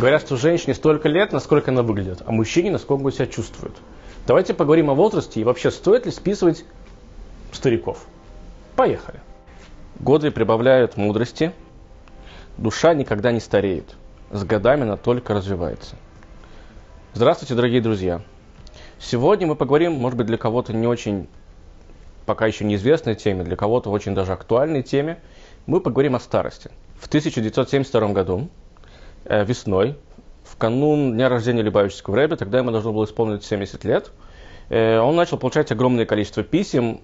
Говорят, что женщине столько лет, насколько она выглядит, а мужчине, насколько он себя чувствует. Давайте поговорим о возрасте и вообще стоит ли списывать стариков. Поехали. Годы прибавляют мудрости, душа никогда не стареет, с годами она только развивается. Здравствуйте, дорогие друзья. Сегодня мы поговорим, может быть, для кого-то не очень, пока еще неизвестной теме, для кого-то очень даже актуальной теме. Мы поговорим о старости. В 1972 году, весной, в канун дня рождения Любавического Рэба, тогда ему должно было исполнить 70 лет, э, он начал получать огромное количество писем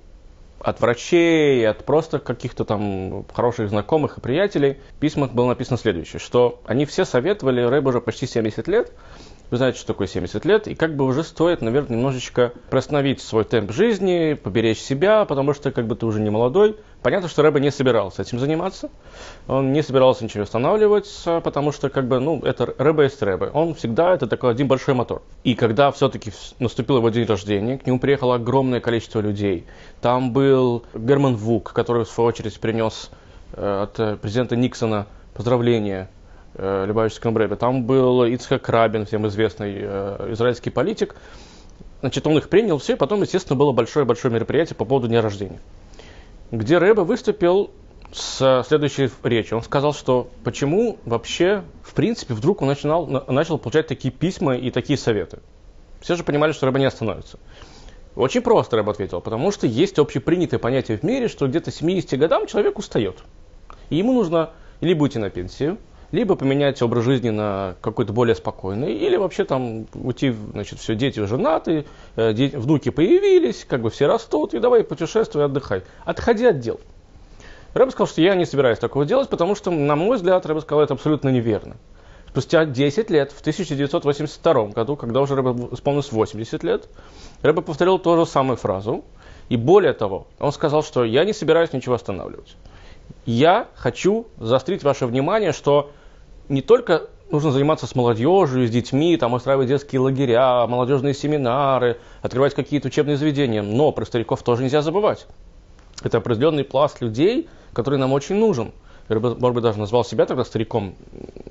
от врачей, от просто каких-то там хороших знакомых и приятелей. В письмах было написано следующее, что они все советовали, Рэб уже почти 70 лет, вы знаете, что такое 70 лет, и как бы уже стоит, наверное, немножечко приостановить свой темп жизни, поберечь себя, потому что как бы ты уже не молодой. Понятно, что Рэба не собирался этим заниматься, он не собирался ничего останавливать, потому что как бы, ну, это Рэба есть Рэба. Он всегда, это такой один большой мотор. И когда все-таки наступил его день рождения, к нему приехало огромное количество людей. Там был Герман Вук, который в свою очередь принес э, от президента Никсона поздравления э, Любавическом Рэбе. Там был Ицхак Рабин, всем известный э, израильский политик. Значит, он их принял все, и потом, естественно, было большое-большое мероприятие по поводу дня рождения, где Рэбе выступил с следующей речью. Он сказал, что почему вообще, в принципе, вдруг он начинал, начал получать такие письма и такие советы. Все же понимали, что Рэбе не остановится. Очень просто Рэб ответил, потому что есть общепринятое понятие в мире, что где-то 70 годам человек устает. И ему нужно либо уйти на пенсию, либо поменять образ жизни на какой-то более спокойный, или вообще там уйти, значит, все, дети женаты, э, дети, внуки появились, как бы все растут, и давай путешествуй, отдыхай. Отходи от дел. Рэб сказал, что я не собираюсь такого делать, потому что, на мой взгляд, Рэб сказал, это абсолютно неверно. Спустя 10 лет, в 1982 году, когда уже Рэбе исполнилось 80 лет, Рэбе повторил ту же самую фразу. И более того, он сказал, что я не собираюсь ничего останавливать я хочу заострить ваше внимание, что не только нужно заниматься с молодежью, с детьми, там, устраивать детские лагеря, молодежные семинары, открывать какие-то учебные заведения, но про стариков тоже нельзя забывать. Это определенный пласт людей, который нам очень нужен. Рэбе, может быть, даже назвал себя тогда стариком,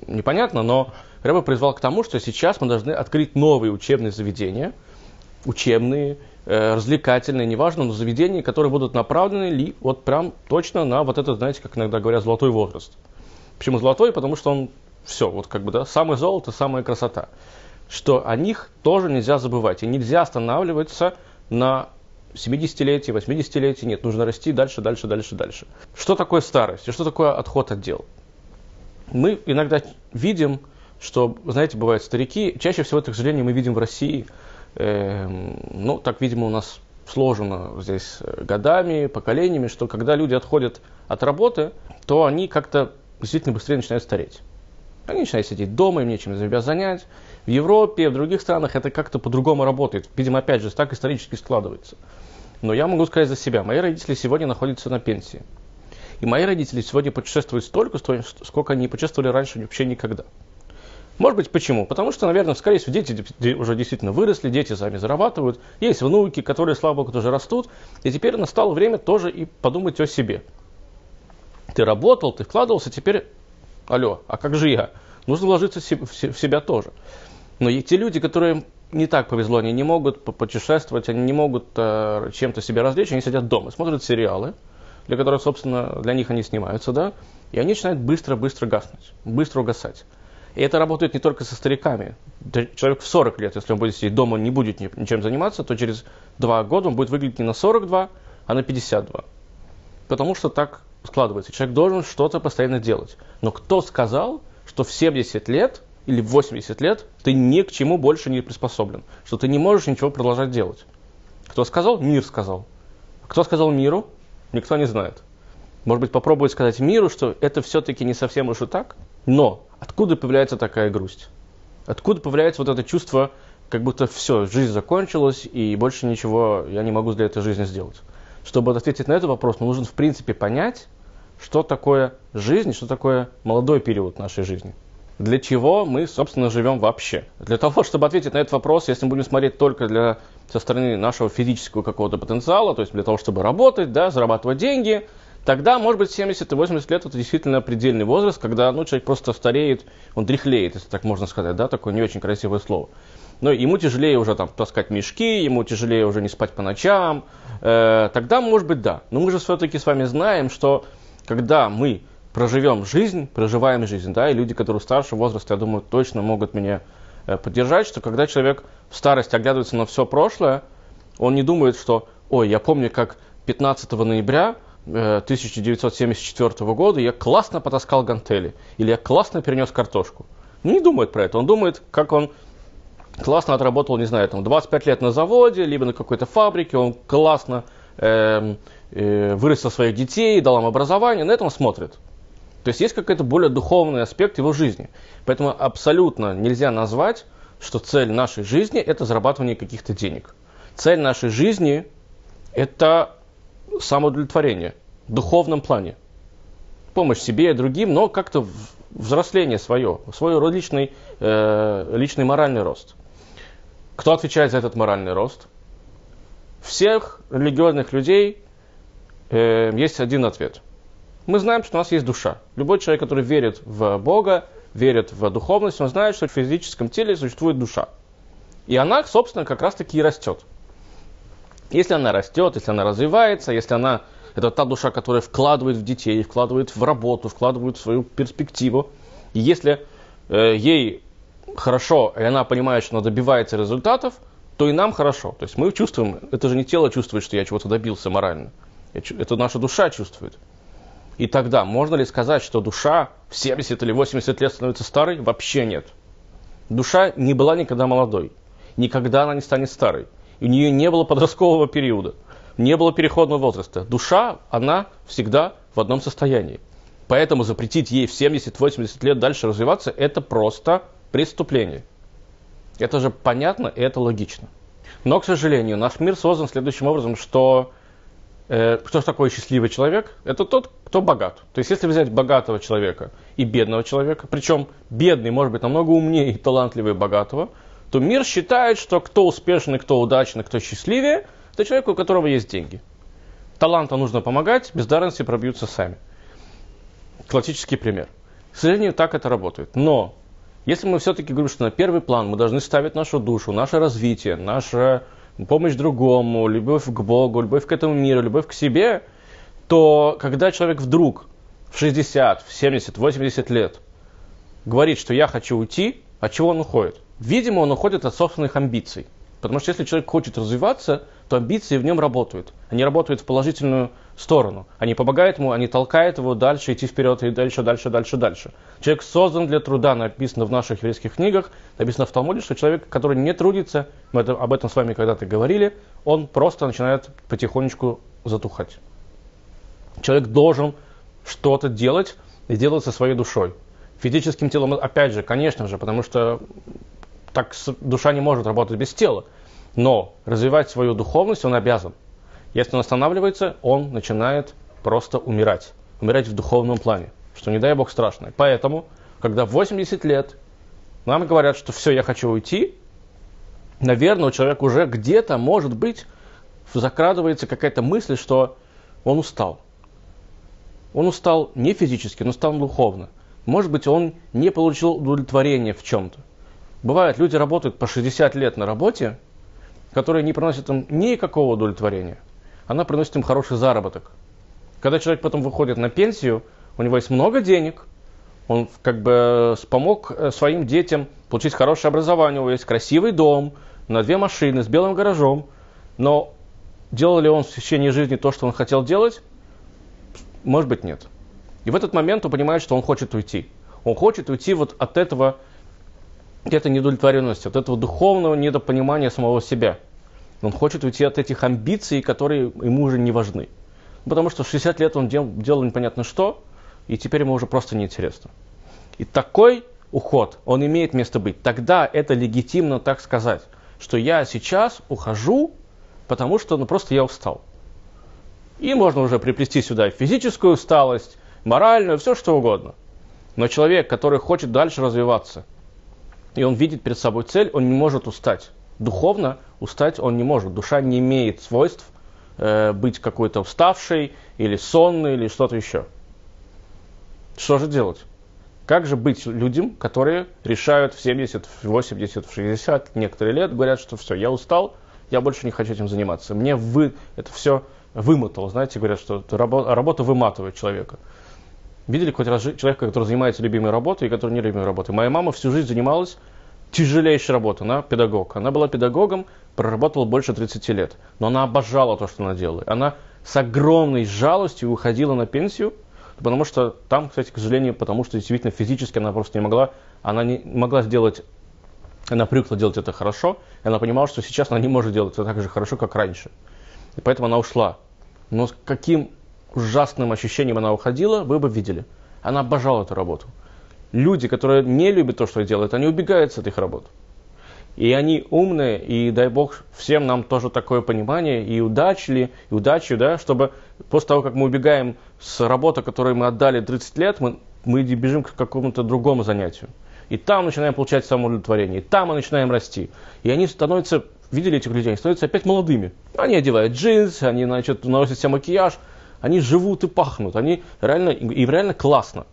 непонятно, но Рэбе призвал к тому, что сейчас мы должны открыть новые учебные заведения, учебные, развлекательные, неважно, но заведения, которые будут направлены ли вот прям точно на вот этот, знаете, как иногда говорят, золотой возраст. Почему золотой? Потому что он все, вот как бы, да, самое золото, самая красота. Что о них тоже нельзя забывать. И нельзя останавливаться на 70-летии, 80-летии. Нет, нужно расти дальше, дальше, дальше, дальше. Что такое старость и что такое отход от дел? Мы иногда видим, что, знаете, бывают старики, чаще всего это, к сожалению, мы видим в России – ну, так, видимо, у нас сложено здесь э, годами, поколениями, что когда люди отходят от работы, то они как-то действительно быстрее начинают стареть. Они начинают сидеть дома, им нечем себя занять. В Европе, в других странах это как-то по-другому работает. Видимо, опять же, так исторически складывается. Но я могу сказать за себя. Мои родители сегодня находятся на пенсии. И мои родители сегодня путешествуют столько, сколько они путешествовали раньше вообще никогда. Может быть, почему? Потому что, наверное, скорее всего, дети уже действительно выросли, дети сами зарабатывают, есть внуки, которые, слава богу, тоже растут, и теперь настало время тоже и подумать о себе. Ты работал, ты вкладывался, теперь, алло, а как же я? Нужно вложиться в себя тоже. Но и те люди, которые не так повезло, они не могут путешествовать, они не могут э, чем-то себя развлечь, они сидят дома, смотрят сериалы, для которых, собственно, для них они снимаются, да, и они начинают быстро-быстро гаснуть, быстро угасать. И это работает не только со стариками. Человек в 40 лет, если он будет сидеть дома, не будет ничем заниматься, то через два года он будет выглядеть не на 42, а на 52. Потому что так складывается. Человек должен что-то постоянно делать. Но кто сказал, что в 70 лет или в 80 лет ты ни к чему больше не приспособлен? Что ты не можешь ничего продолжать делать? Кто сказал? Мир сказал. Кто сказал миру? Никто не знает. Может быть, попробовать сказать миру, что это все-таки не совсем уж и так? Но Откуда появляется такая грусть? Откуда появляется вот это чувство, как будто все, жизнь закончилась, и больше ничего я не могу для этой жизни сделать? Чтобы ответить на этот вопрос, нужно в принципе понять, что такое жизнь, что такое молодой период нашей жизни. Для чего мы, собственно, живем вообще? Для того, чтобы ответить на этот вопрос, если мы будем смотреть только для, со стороны нашего физического какого-то потенциала, то есть для того, чтобы работать, да, зарабатывать деньги, тогда, может быть, 70 и 80 лет это действительно предельный возраст, когда ну, человек просто стареет, он дряхлеет, если так можно сказать, да, такое не очень красивое слово. Но ему тяжелее уже там таскать мешки, ему тяжелее уже не спать по ночам, э, тогда, может быть, да. Но мы же все-таки с вами знаем, что когда мы проживем жизнь, проживаем жизнь, да, и люди, которые старше возраста, я думаю, точно могут меня э, поддержать, что когда человек в старости оглядывается на все прошлое, он не думает, что, ой, я помню, как 15 ноября 1974 э, года я классно потаскал гантели, или я классно перенес картошку. Не думает про это, он думает, как он классно отработал, не знаю, там 25 лет на заводе, либо на какой-то фабрике, он классно э, э, вырастил своих детей, дал им образование, на это он смотрит. То есть есть какой-то более духовный аспект его жизни. Поэтому абсолютно нельзя назвать, что цель нашей жизни – это зарабатывание каких-то денег. Цель нашей жизни – это самоудовлетворение в духовном плане. Помощь себе и другим, но как-то взросление свое, свой личный, э, личный моральный рост. Кто отвечает за этот моральный рост? Всех религиозных людей э, есть один ответ. Мы знаем, что у нас есть душа. Любой человек, который верит в Бога, верит в духовность, он знает, что в физическом теле существует душа. И она, собственно, как раз таки и растет. Если она растет, если она развивается, если она это та душа, которая вкладывает в детей, вкладывает в работу, вкладывает в свою перспективу. И если э, ей хорошо, и она понимает, что она добивается результатов, то и нам хорошо. То есть мы чувствуем, это же не тело чувствует, что я чего-то добился морально. Это наша душа чувствует. И тогда можно ли сказать, что душа в 70 или 80 лет становится старой? Вообще нет. Душа не была никогда молодой. Никогда она не станет старой. У нее не было подросткового периода. Не было переходного возраста. Душа, она всегда в одном состоянии. Поэтому запретить ей в 70-80 лет дальше развиваться, это просто преступление. Это же понятно и это логично. Но, к сожалению, наш мир создан следующим образом, что э, кто же такой счастливый человек? Это тот, кто богат. То есть, если взять богатого человека и бедного человека, причем бедный может быть намного умнее и талантливее богатого, то мир считает, что кто успешный, кто удачный, кто счастливее, это человек, у которого есть деньги. Таланту нужно помогать, бездарности пробьются сами. Классический пример. К сожалению, так это работает. Но если мы все-таки говорим, что на первый план мы должны ставить нашу душу, наше развитие, наша помощь другому, любовь к Богу, любовь к этому миру, любовь к себе, то когда человек вдруг в 60, в 70, 80 лет говорит, что я хочу уйти, от чего он уходит? Видимо, он уходит от собственных амбиций. Потому что если человек хочет развиваться, то амбиции в нем работают. Они работают в положительную сторону. Они помогают ему, они толкают его дальше, идти вперед и дальше, дальше, дальше, дальше. Человек создан для труда, написано в наших еврейских книгах, написано в Талмуде, что человек, который не трудится, мы это, об этом с вами когда-то говорили, он просто начинает потихонечку затухать. Человек должен что-то делать и делать со своей душой. Физическим телом, опять же, конечно же, потому что так душа не может работать без тела. Но развивать свою духовность он обязан. Если он останавливается, он начинает просто умирать. Умирать в духовном плане, что не дай бог страшное. Поэтому, когда в 80 лет нам говорят, что все, я хочу уйти, наверное, у человека уже где-то, может быть, закрадывается какая-то мысль, что он устал. Он устал не физически, но устал духовно. Может быть, он не получил удовлетворения в чем-то. Бывает, люди работают по 60 лет на работе, которая не приносит им никакого удовлетворения. Она приносит им хороший заработок. Когда человек потом выходит на пенсию, у него есть много денег, он как бы помог э, своим детям получить хорошее образование, у него есть красивый дом, на две машины с белым гаражом, но делал ли он в течение жизни то, что он хотел делать? Может быть, нет. И в этот момент он понимает, что он хочет уйти. Он хочет уйти вот от этого этой недовлетворенности, от этого духовного недопонимания самого себя. Он хочет уйти от этих амбиций, которые ему уже не важны. Потому что в 60 лет он дел, делал непонятно что, и теперь ему уже просто неинтересно. И такой уход, он имеет место быть. Тогда это легитимно так сказать, что я сейчас ухожу, потому что ну, просто я устал. И можно уже приплести сюда физическую усталость, моральную, все что угодно. Но человек, который хочет дальше развиваться – и он видит перед собой цель, он не может устать. Духовно устать он не может. Душа не имеет свойств э, быть какой-то уставшей, или сонной, или что-то еще. Что же делать? Как же быть людям, которые решают в 70, в 80, в 60, некоторые лет, говорят, что все, я устал, я больше не хочу этим заниматься. Мне вы, это все вымотало, знаете, говорят, что работа, выматывает человека. Видели хоть раз человека, который занимается любимой работой и который не любимой работой? Моя мама всю жизнь занималась тяжелейшей работой, она педагог. Она была педагогом, проработала больше 30 лет, но она обожала то, что она делала. Она с огромной жалостью уходила на пенсию, потому что там, кстати, к сожалению, потому что действительно физически она просто не могла, она не могла сделать, она привыкла делать это хорошо, и она понимала, что сейчас она не может делать это так же хорошо, как раньше. И поэтому она ушла. Но с каким ужасным ощущением она уходила, вы бы видели. Она обожала эту работу. Люди, которые не любят то, что делают, они убегают с этих работ. И они умные, и дай бог всем нам тоже такое понимание, и удачи, и удачи, да, чтобы после того, как мы убегаем с работы, которую мы отдали 30 лет, мы, мы бежим к какому-то другому занятию. И там начинаем получать самоудовлетворение, и там мы начинаем расти. И они становятся, видели этих людей, они становятся опять молодыми. Они одевают джинсы, они значит, наносят себе макияж, они живут и пахнут, они реально, и реально классно.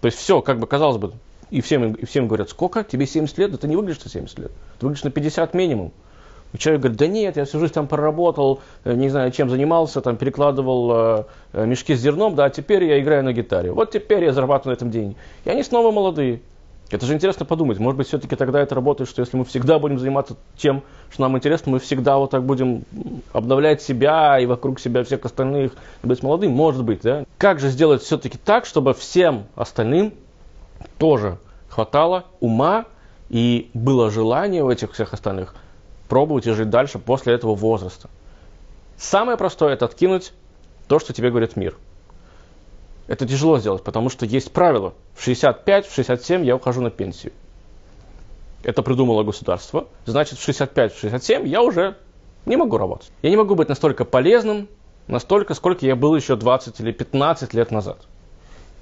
То есть все, как бы казалось бы, и всем, и всем говорят, сколько? Тебе 70 лет? Да ты не выглядишь на 70 лет. Ты выглядишь на 50 минимум. И человек говорит, да нет, я всю жизнь там проработал, э, не знаю, чем занимался, там перекладывал э, э, мешки с зерном, да, а теперь я играю на гитаре. Вот теперь я зарабатываю на этом деньги. И они снова молодые. Это же интересно подумать. Может быть, все-таки тогда это работает, что если мы всегда будем заниматься тем, что нам интересно, мы всегда вот так будем обновлять себя и вокруг себя всех остальных, и быть молодым, может быть, да? Как же сделать все-таки так, чтобы всем остальным тоже хватало ума и было желание у этих всех остальных пробовать и жить дальше после этого возраста. Самое простое это откинуть то, что тебе говорит мир. Это тяжело сделать, потому что есть правило. В 65, в 67 я ухожу на пенсию. Это придумало государство. Значит, в 65, в 67 я уже не могу работать. Я не могу быть настолько полезным, настолько, сколько я был еще 20 или 15 лет назад.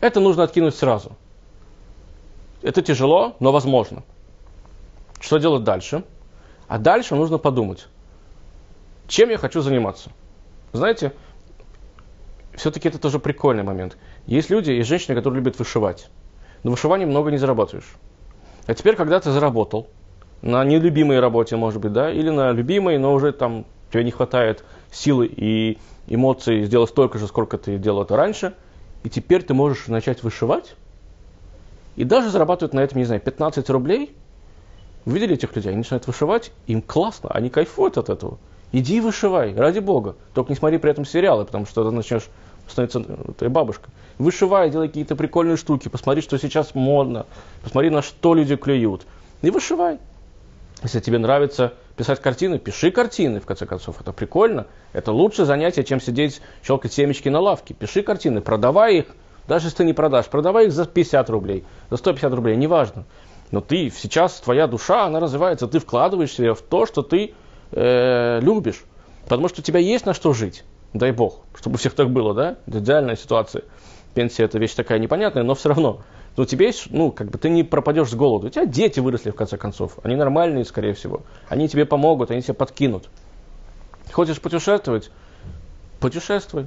Это нужно откинуть сразу. Это тяжело, но возможно. Что делать дальше? А дальше нужно подумать, чем я хочу заниматься. Знаете, все-таки это тоже прикольный момент. Есть люди, есть женщины, которые любят вышивать. Но вышиванием много не заработаешь. А теперь, когда ты заработал, на нелюбимой работе, может быть, да, или на любимой, но уже там тебе не хватает силы и эмоций сделать столько же, сколько ты делал это раньше, и теперь ты можешь начать вышивать, и даже зарабатывают на этом, не знаю, 15 рублей. Вы видели этих людей? Они начинают вышивать, им классно, они кайфуют от этого. Иди вышивай, ради бога. Только не смотри при этом сериалы, потому что ты начнешь становиться твоей бабушкой. Вышивай, делай какие-то прикольные штуки, посмотри, что сейчас модно, посмотри, на что люди клюют. И вышивай. Если тебе нравится писать картины, пиши картины, в конце концов. Это прикольно. Это лучшее занятие, чем сидеть, щелкать семечки на лавке. Пиши картины, продавай их, даже если ты не продашь, продавай их за 50 рублей, за 150 рублей, неважно. Но ты сейчас, твоя душа, она развивается, ты вкладываешь себя в то, что ты э, любишь. Потому что у тебя есть на что жить. Дай бог, чтобы у всех так было, да? Это идеальная ситуация. Пенсия это вещь такая непонятная, но все равно. Но тебя есть, ну, как бы ты не пропадешь с голоду. У тебя дети выросли, в конце концов. Они нормальные, скорее всего. Они тебе помогут, они тебе подкинут. Хочешь путешествовать? Путешествуй.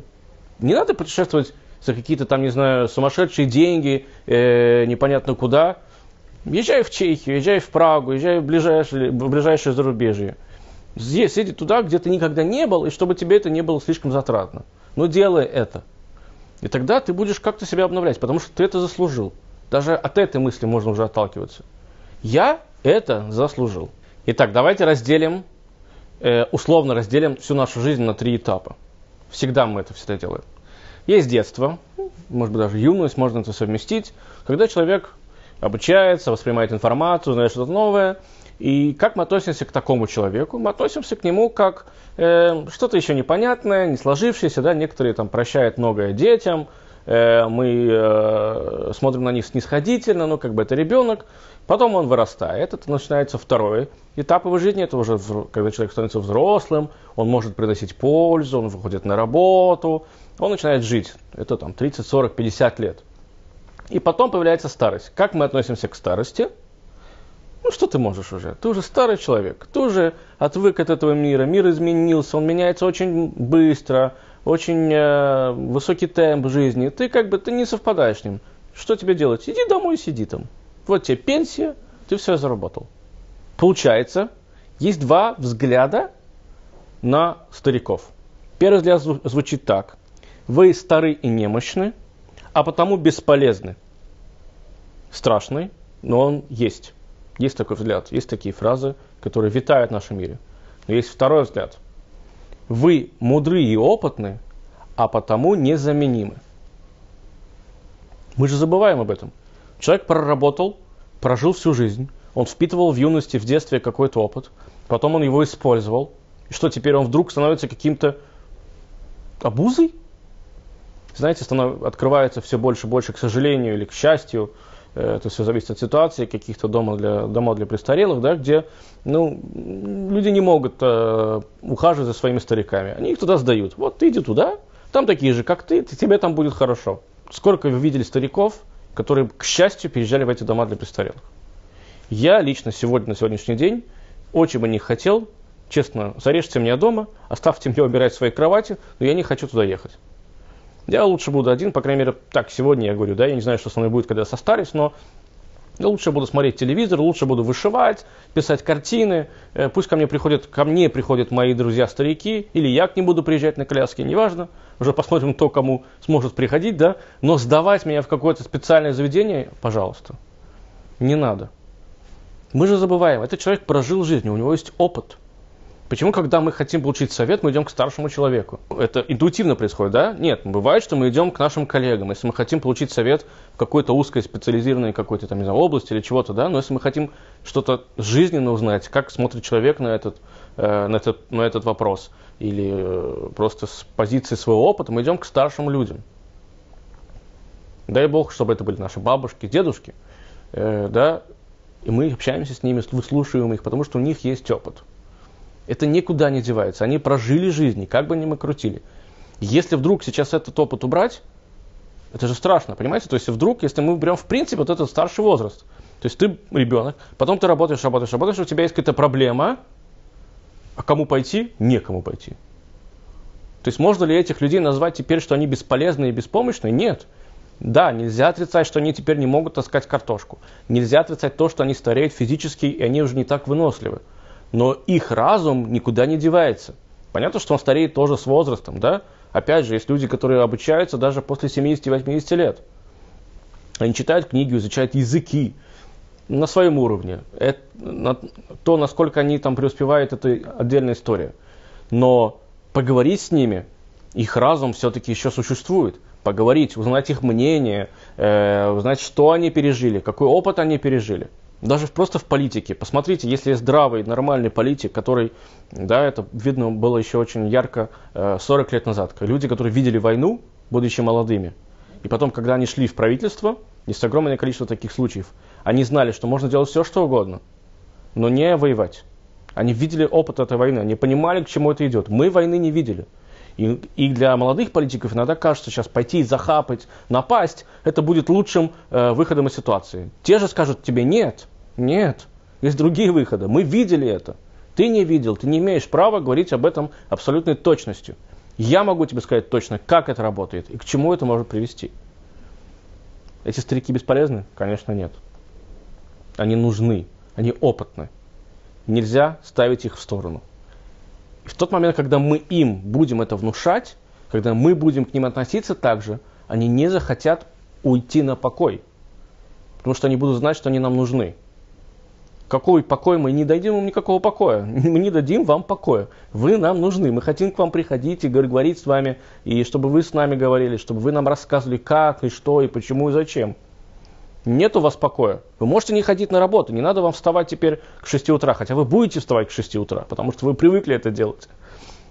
Не надо путешествовать за какие-то там, не знаю, сумасшедшие деньги, э, непонятно куда. Езжай в Чехию, езжай в Прагу, езжай в ближайшее, в ближайшее зарубежье. Здесь, иди туда, где ты никогда не был, и чтобы тебе это не было слишком затратно. Но делай это. И тогда ты будешь как-то себя обновлять, потому что ты это заслужил. Даже от этой мысли можно уже отталкиваться. Я это заслужил. Итак, давайте разделим, э, условно разделим всю нашу жизнь на три этапа. Всегда мы это всегда делаем. Есть детство, может быть даже юность, можно это совместить, когда человек обучается, воспринимает информацию, знает что-то новое. И как мы относимся к такому человеку? Мы относимся к нему как э, что-то еще непонятное, не сложившееся, да, некоторые там прощают многое детям, э, мы э, смотрим на них снисходительно, ну как бы это ребенок, потом он вырастает, это начинается второй этап его жизни, это уже когда человек становится взрослым, он может приносить пользу, он выходит на работу, он начинает жить. Это там 30, 40, 50 лет. И потом появляется старость. Как мы относимся к старости? Ну что ты можешь уже? Ты уже старый человек, ты уже отвык от этого мира, мир изменился, он меняется очень быстро, очень э, высокий темп жизни. Ты как бы ты не совпадаешь с ним. Что тебе делать? Иди домой и сиди там. Вот тебе пенсия, ты все заработал. Получается, есть два взгляда на стариков. Первый взгляд звучит так. Вы стары и немощны, а потому бесполезны. Страшный, но он есть. Есть такой взгляд, есть такие фразы, которые витают в нашем мире. Но есть второй взгляд. Вы мудры и опытны, а потому незаменимы. Мы же забываем об этом. Человек проработал, прожил всю жизнь, он впитывал в юности, в детстве какой-то опыт, потом он его использовал. И что, теперь он вдруг становится каким-то обузой? Знаете, станов... открывается все больше и больше, к сожалению или к счастью, это все зависит от ситуации, каких-то домов для, домов для престарелых, да, где ну, люди не могут э, ухаживать за своими стариками. Они их туда сдают. Вот ты иди туда, там такие же, как ты, тебе там будет хорошо. Сколько вы видели стариков, которые, к счастью, переезжали в эти дома для престарелых? Я лично сегодня, на сегодняшний день, очень бы не хотел, честно, зарежьте меня дома, оставьте меня убирать свои кровати, но я не хочу туда ехать. Я лучше буду один, по крайней мере, так, сегодня я говорю, да, я не знаю, что со мной будет, когда я состарюсь, но лучше буду смотреть телевизор, лучше буду вышивать, писать картины. Э, пусть ко мне приходят, ко мне приходят мои друзья-старики, или я к ним буду приезжать на коляске, неважно. Уже посмотрим то, кому сможет приходить, да. Но сдавать меня в какое-то специальное заведение, пожалуйста, не надо. Мы же забываем, этот человек прожил жизнь, у него есть опыт – Почему, когда мы хотим получить совет, мы идем к старшему человеку? Это интуитивно происходит, да? Нет, бывает, что мы идем к нашим коллегам, если мы хотим получить совет в какой-то узкой специализированной какой-то там, не знаю, области или чего-то, да? Но если мы хотим что-то жизненно узнать, как смотрит человек на этот, э, на этот, на этот вопрос, или э, просто с позиции своего опыта, мы идем к старшим людям. Дай Бог, чтобы это были наши бабушки, дедушки, э, да? И мы общаемся с ними, выслушиваем их, потому что у них есть опыт. Это никуда не девается. Они прожили жизни, как бы ни мы крутили. Если вдруг сейчас этот опыт убрать, это же страшно, понимаете? То есть вдруг, если мы берем в принципе вот этот старший возраст, то есть ты ребенок, потом ты работаешь, работаешь, работаешь, у тебя есть какая-то проблема, а кому пойти? Некому пойти. То есть можно ли этих людей назвать теперь, что они бесполезные и беспомощные? Нет. Да, нельзя отрицать, что они теперь не могут таскать картошку. Нельзя отрицать то, что они стареют физически, и они уже не так выносливы но их разум никуда не девается. Понятно, что он стареет тоже с возрастом, да? Опять же, есть люди, которые обучаются даже после 70-80 лет. Они читают книги, изучают языки на своем уровне. Это, на, то, насколько они там преуспевают, это отдельная история. Но поговорить с ними, их разум все-таки еще существует. Поговорить, узнать их мнение, э, узнать, что они пережили, какой опыт они пережили – даже просто в политике. Посмотрите, если здравый, нормальный политик, который, да, это видно было еще очень ярко 40 э, лет назад, люди, которые видели войну, будучи молодыми, и потом, когда они шли в правительство, есть огромное количество таких случаев, они знали, что можно делать все, что угодно, но не воевать. Они видели опыт этой войны, они понимали, к чему это идет. Мы войны не видели. И, и для молодых политиков иногда кажется, сейчас пойти, захапать, напасть, это будет лучшим э, выходом из ситуации. Те же скажут тебе нет, нет, есть другие выходы. Мы видели это. Ты не видел, ты не имеешь права говорить об этом абсолютной точностью. Я могу тебе сказать точно, как это работает и к чему это может привести. Эти старики бесполезны? Конечно, нет. Они нужны, они опытны. Нельзя ставить их в сторону. В тот момент, когда мы им будем это внушать, когда мы будем к ним относиться так же, они не захотят уйти на покой. Потому что они будут знать, что они нам нужны. Какой покой мы не дадим им никакого покоя. Мы не дадим вам покоя. Вы нам нужны. Мы хотим к вам приходить и говорить с вами, и чтобы вы с нами говорили, чтобы вы нам рассказывали, как и что, и почему, и зачем. Нет у вас покоя. Вы можете не ходить на работу, не надо вам вставать теперь к 6 утра, хотя вы будете вставать к 6 утра, потому что вы привыкли это делать.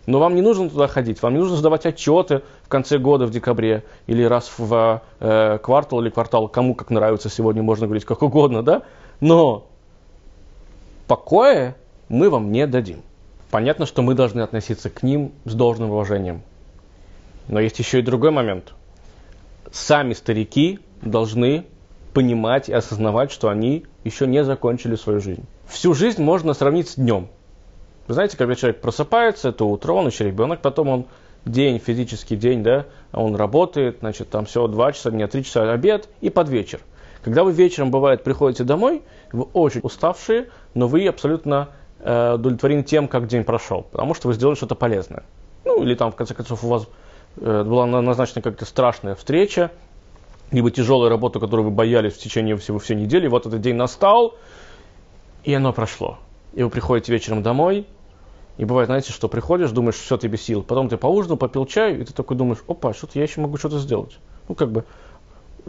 Но вам не нужно туда ходить, вам не нужно сдавать отчеты в конце года, в декабре, или раз в э, квартал или квартал, кому как нравится, сегодня можно говорить как угодно, да? Но покоя мы вам не дадим. Понятно, что мы должны относиться к ним с должным уважением. Но есть еще и другой момент. Сами старики должны понимать и осознавать, что они еще не закончили свою жизнь. Всю жизнь можно сравнить с днем. Вы знаете, когда человек просыпается, это утро, он еще ребенок, потом он день, физический день, да, он работает, значит, там всего 2 часа дня, 3 часа обед и под вечер. Когда вы вечером, бывает, приходите домой, вы очень уставшие, но вы абсолютно э, удовлетворены тем, как день прошел, потому что вы сделали что-то полезное. Ну, или там, в конце концов, у вас э, была назначена какая-то страшная встреча, либо тяжелая работа, которую вы боялись в течение всего всей недели, вот этот день настал, и оно прошло. И вы приходите вечером домой, и бывает, знаете, что приходишь, думаешь, все, ты без сил. Потом ты поужинал, попил чай, и ты такой думаешь, опа, что-то я еще могу что-то сделать. Ну, как бы,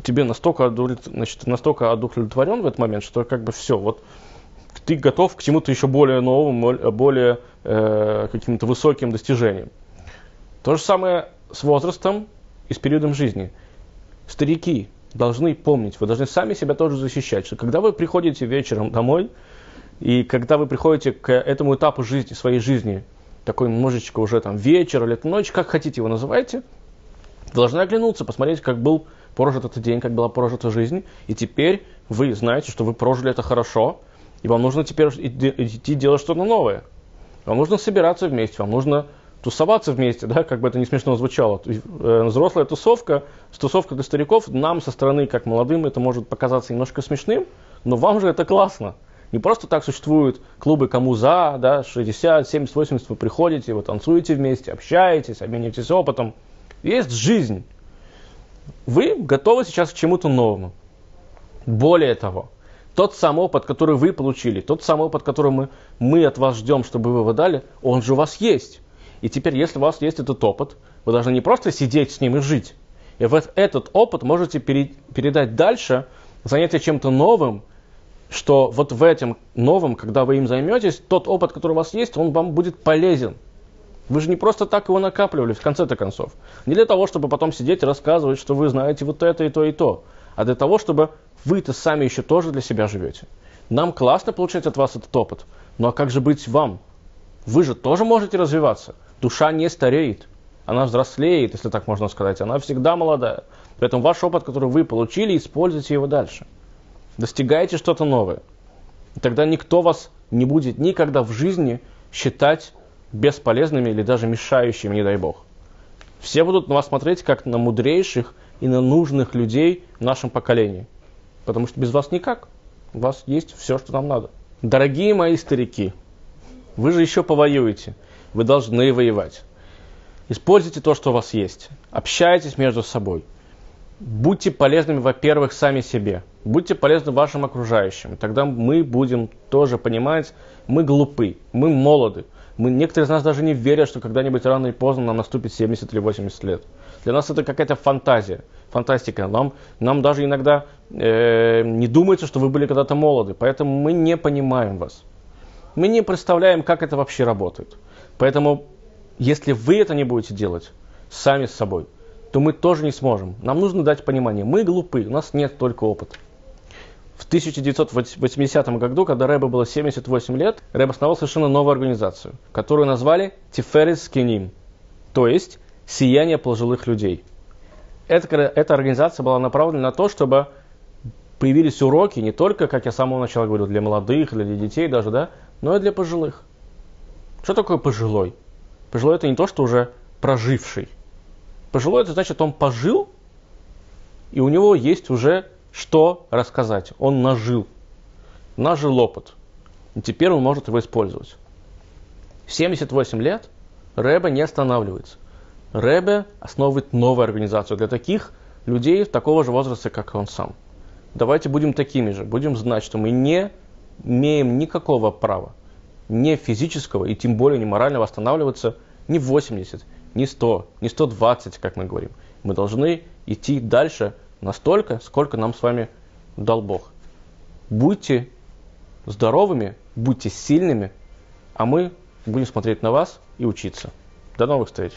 тебе настолько, значит, настолько одухотворен в этот момент, что как бы все, вот ты готов к чему-то еще более новому, более э, каким-то высоким достижениям. То же самое с возрастом и с периодом жизни. Старики должны помнить, вы должны сами себя тоже защищать, что когда вы приходите вечером домой, и когда вы приходите к этому этапу жизни, своей жизни, такой немножечко уже там вечер или ночь, как хотите его называйте, должны оглянуться, посмотреть, как был прожит этот день, как была прожита жизнь, и теперь вы знаете, что вы прожили это хорошо, и вам нужно теперь идти делать что-то новое. Вам нужно собираться вместе, вам нужно тусоваться вместе, да, как бы это не смешно звучало. Э, взрослая тусовка, тусовка для стариков, нам со стороны, как молодым, это может показаться немножко смешным, но вам же это классно. Не просто так существуют клубы кому за, да, 60, 70, 80 вы приходите, вы танцуете вместе, общаетесь, обмениваетесь опытом. Есть жизнь. Вы готовы сейчас к чему-то новому. Более того, тот самый опыт, который вы получили, тот самый опыт, который мы, мы от вас ждем, чтобы вы его дали, он же у вас есть. И теперь, если у вас есть этот опыт, вы должны не просто сидеть с ним и жить. И вот этот опыт можете пере, передать дальше, заняться чем-то новым, что вот в этом новом, когда вы им займетесь, тот опыт, который у вас есть, он вам будет полезен. Вы же не просто так его накапливали, в конце-то концов. Не для того, чтобы потом сидеть и рассказывать, что вы знаете вот это и то и то, а для того, чтобы вы-то сами еще тоже для себя живете. Нам классно получать от вас этот опыт, ну а как же быть вам? Вы же тоже можете развиваться. Душа не стареет, она взрослеет, если так можно сказать, она всегда молодая. Поэтому ваш опыт, который вы получили, используйте его дальше достигаете что-то новое. Тогда никто вас не будет никогда в жизни считать бесполезными или даже мешающими, не дай бог. Все будут на вас смотреть как на мудрейших и на нужных людей в нашем поколении. Потому что без вас никак. У вас есть все, что нам надо. Дорогие мои старики, вы же еще повоюете. Вы должны воевать. Используйте то, что у вас есть. Общайтесь между собой. Будьте полезными, во-первых, сами себе. Будьте полезны вашим окружающим. Тогда мы будем тоже понимать, мы глупы, мы молоды. Мы, некоторые из нас даже не верят, что когда-нибудь рано или поздно нам наступит 70 или 80 лет. Для нас это какая-то фантазия, фантастика. Нам, нам даже иногда э, не думается, что вы были когда-то молоды. Поэтому мы не понимаем вас. Мы не представляем, как это вообще работает. Поэтому, если вы это не будете делать сами с собой, то мы тоже не сможем. Нам нужно дать понимание. Мы глупы, у нас нет только опыта. В 1980 году, когда Рэбе было 78 лет, Рэбе основал совершенно новую организацию, которую назвали Тиферес Скиним, то есть «Сияние пожилых людей». Эта, эта организация была направлена на то, чтобы появились уроки не только, как я с самого начала говорил, для молодых, для детей даже, да, но и для пожилых. Что такое пожилой? Пожилой это не то, что уже проживший. Пожилой это значит, он пожил, и у него есть уже что рассказать. Он нажил. Нажил опыт. И теперь он может его использовать. В 78 лет Рэбе не останавливается. Рэбе основывает новую организацию для таких людей такого же возраста, как он сам. Давайте будем такими же. Будем знать, что мы не имеем никакого права, не физического и тем более не морального останавливаться ни в 80, ни 100, ни 120, как мы говорим. Мы должны идти дальше настолько, сколько нам с вами дал Бог. Будьте здоровыми, будьте сильными, а мы будем смотреть на вас и учиться. До новых встреч!